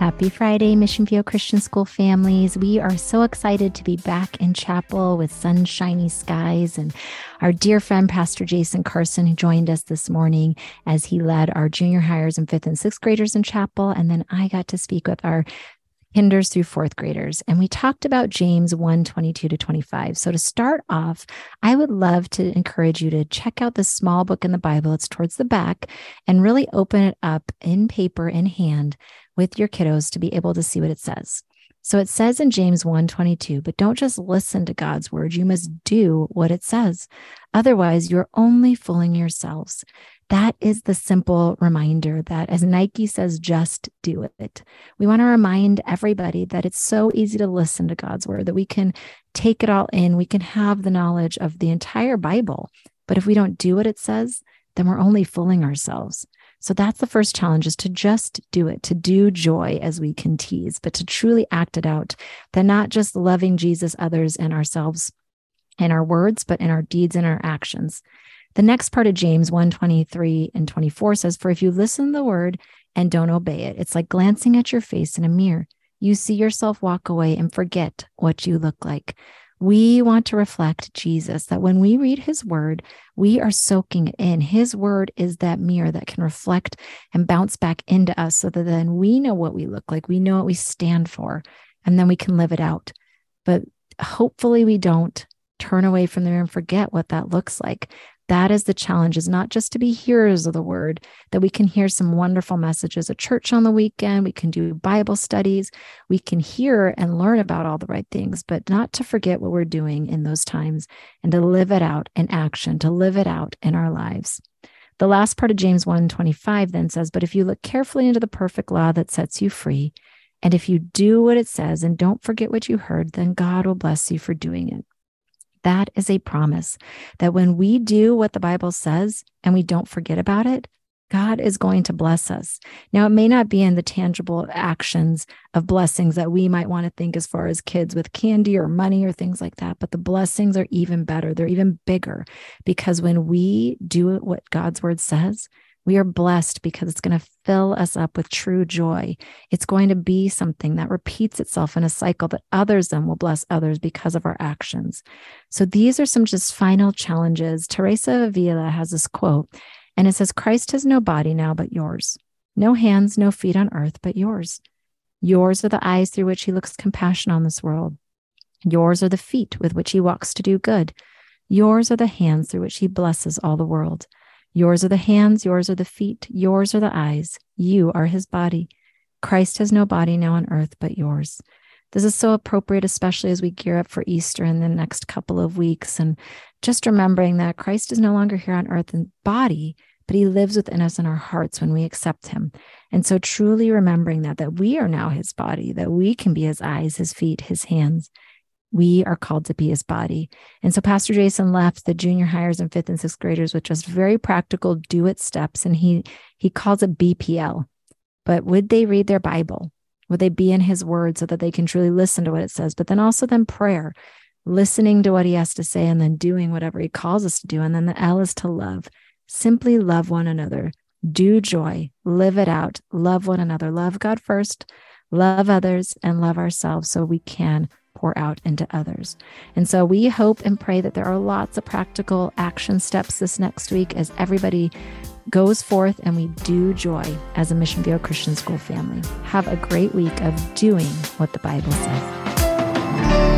Happy Friday, Mission Viejo Christian School families. We are so excited to be back in chapel with sunshiny skies. And our dear friend, Pastor Jason Carson, who joined us this morning as he led our junior hires and fifth and sixth graders in chapel. And then I got to speak with our kinders through fourth graders. And we talked about james 1 22 to 25 so to start off i would love to encourage you to check out this small book in the bible. It's towards the back and really open it up in paper in hand with your kiddos to be able to see what it says. So it says in james 1 22 but don't just listen to god's word. You must do what it says. Otherwise you're only fooling yourselves that is the simple reminder that as Nike says, just do it. We want to remind everybody that it's so easy to listen to God's word, that we can take it all in. We can have the knowledge of the entire Bible. But if we don't do what it says, then we're only fooling ourselves. So that's the first challenge is to just do it, to do joy as we can tease, but to truly act it out. That not just loving Jesus, others, and ourselves in our words, but in our deeds and our actions. The next part of James 1 23 and 24 says, For if you listen to the word and don't obey it, it's like glancing at your face in a mirror. You see yourself walk away and forget what you look like. We want to reflect Jesus, that when we read his word, we are soaking it in. His word is that mirror that can reflect and bounce back into us so that then we know what we look like. We know what we stand for, and then we can live it out. But hopefully, we don't turn away from there and forget what that looks like that is the challenge is not just to be hearers of the word that we can hear some wonderful messages at church on the weekend we can do bible studies we can hear and learn about all the right things but not to forget what we're doing in those times and to live it out in action to live it out in our lives. The last part of james 125 then says but if you look carefully into the perfect law that sets you free and if you do what it says and don't forget what you heard then god will bless you for doing it that is a promise that when we do what the Bible says and we don't forget about it, God is going to bless us. Now, it may not be in the tangible actions of blessings that we might want to think as far as kids with candy or money or things like that, but the blessings are even better. They're even bigger because when we do what God's word says, we are blessed because it's going to fill us up with true joy. It's going to be something that repeats itself in a cycle that others then will bless others because of our actions. So these are some just final challenges. Teresa Avila has this quote, and it says, Christ has no body now but yours, no hands, no feet on earth but yours. Yours are the eyes through which he looks compassion on this world. Yours are the feet with which he walks to do good. Yours are the hands through which he blesses all the world. Yours are the hands, yours are the feet, yours are the eyes. You are his body. Christ has no body now on earth but yours. This is so appropriate, especially as we gear up for Easter in the next couple of weeks. And just remembering that Christ is no longer here on earth in body, but he lives within us in our hearts when we accept him. And so truly remembering that, that we are now his body, that we can be his eyes, his feet, his hands, we are called to be his body. And so Pastor Jason left the junior hires and fifth and sixth graders with just very practical do it steps. And he he calls it BPL. But would they read their Bible? Would they be in his word so that they can truly listen to what it says? But then also then prayer, listening to what he has to say and then doing whatever he calls us to do. And then the L is to love. Simply love one another. Do joy, live it out, love one another, love God first, love others, and love ourselves so we can pour out into others. And so we hope and pray that there are lots of practical action steps this next week as everybody goes forth and we do joy as a Mission Viejo Christian School family. Have a great week of doing what the Bible says.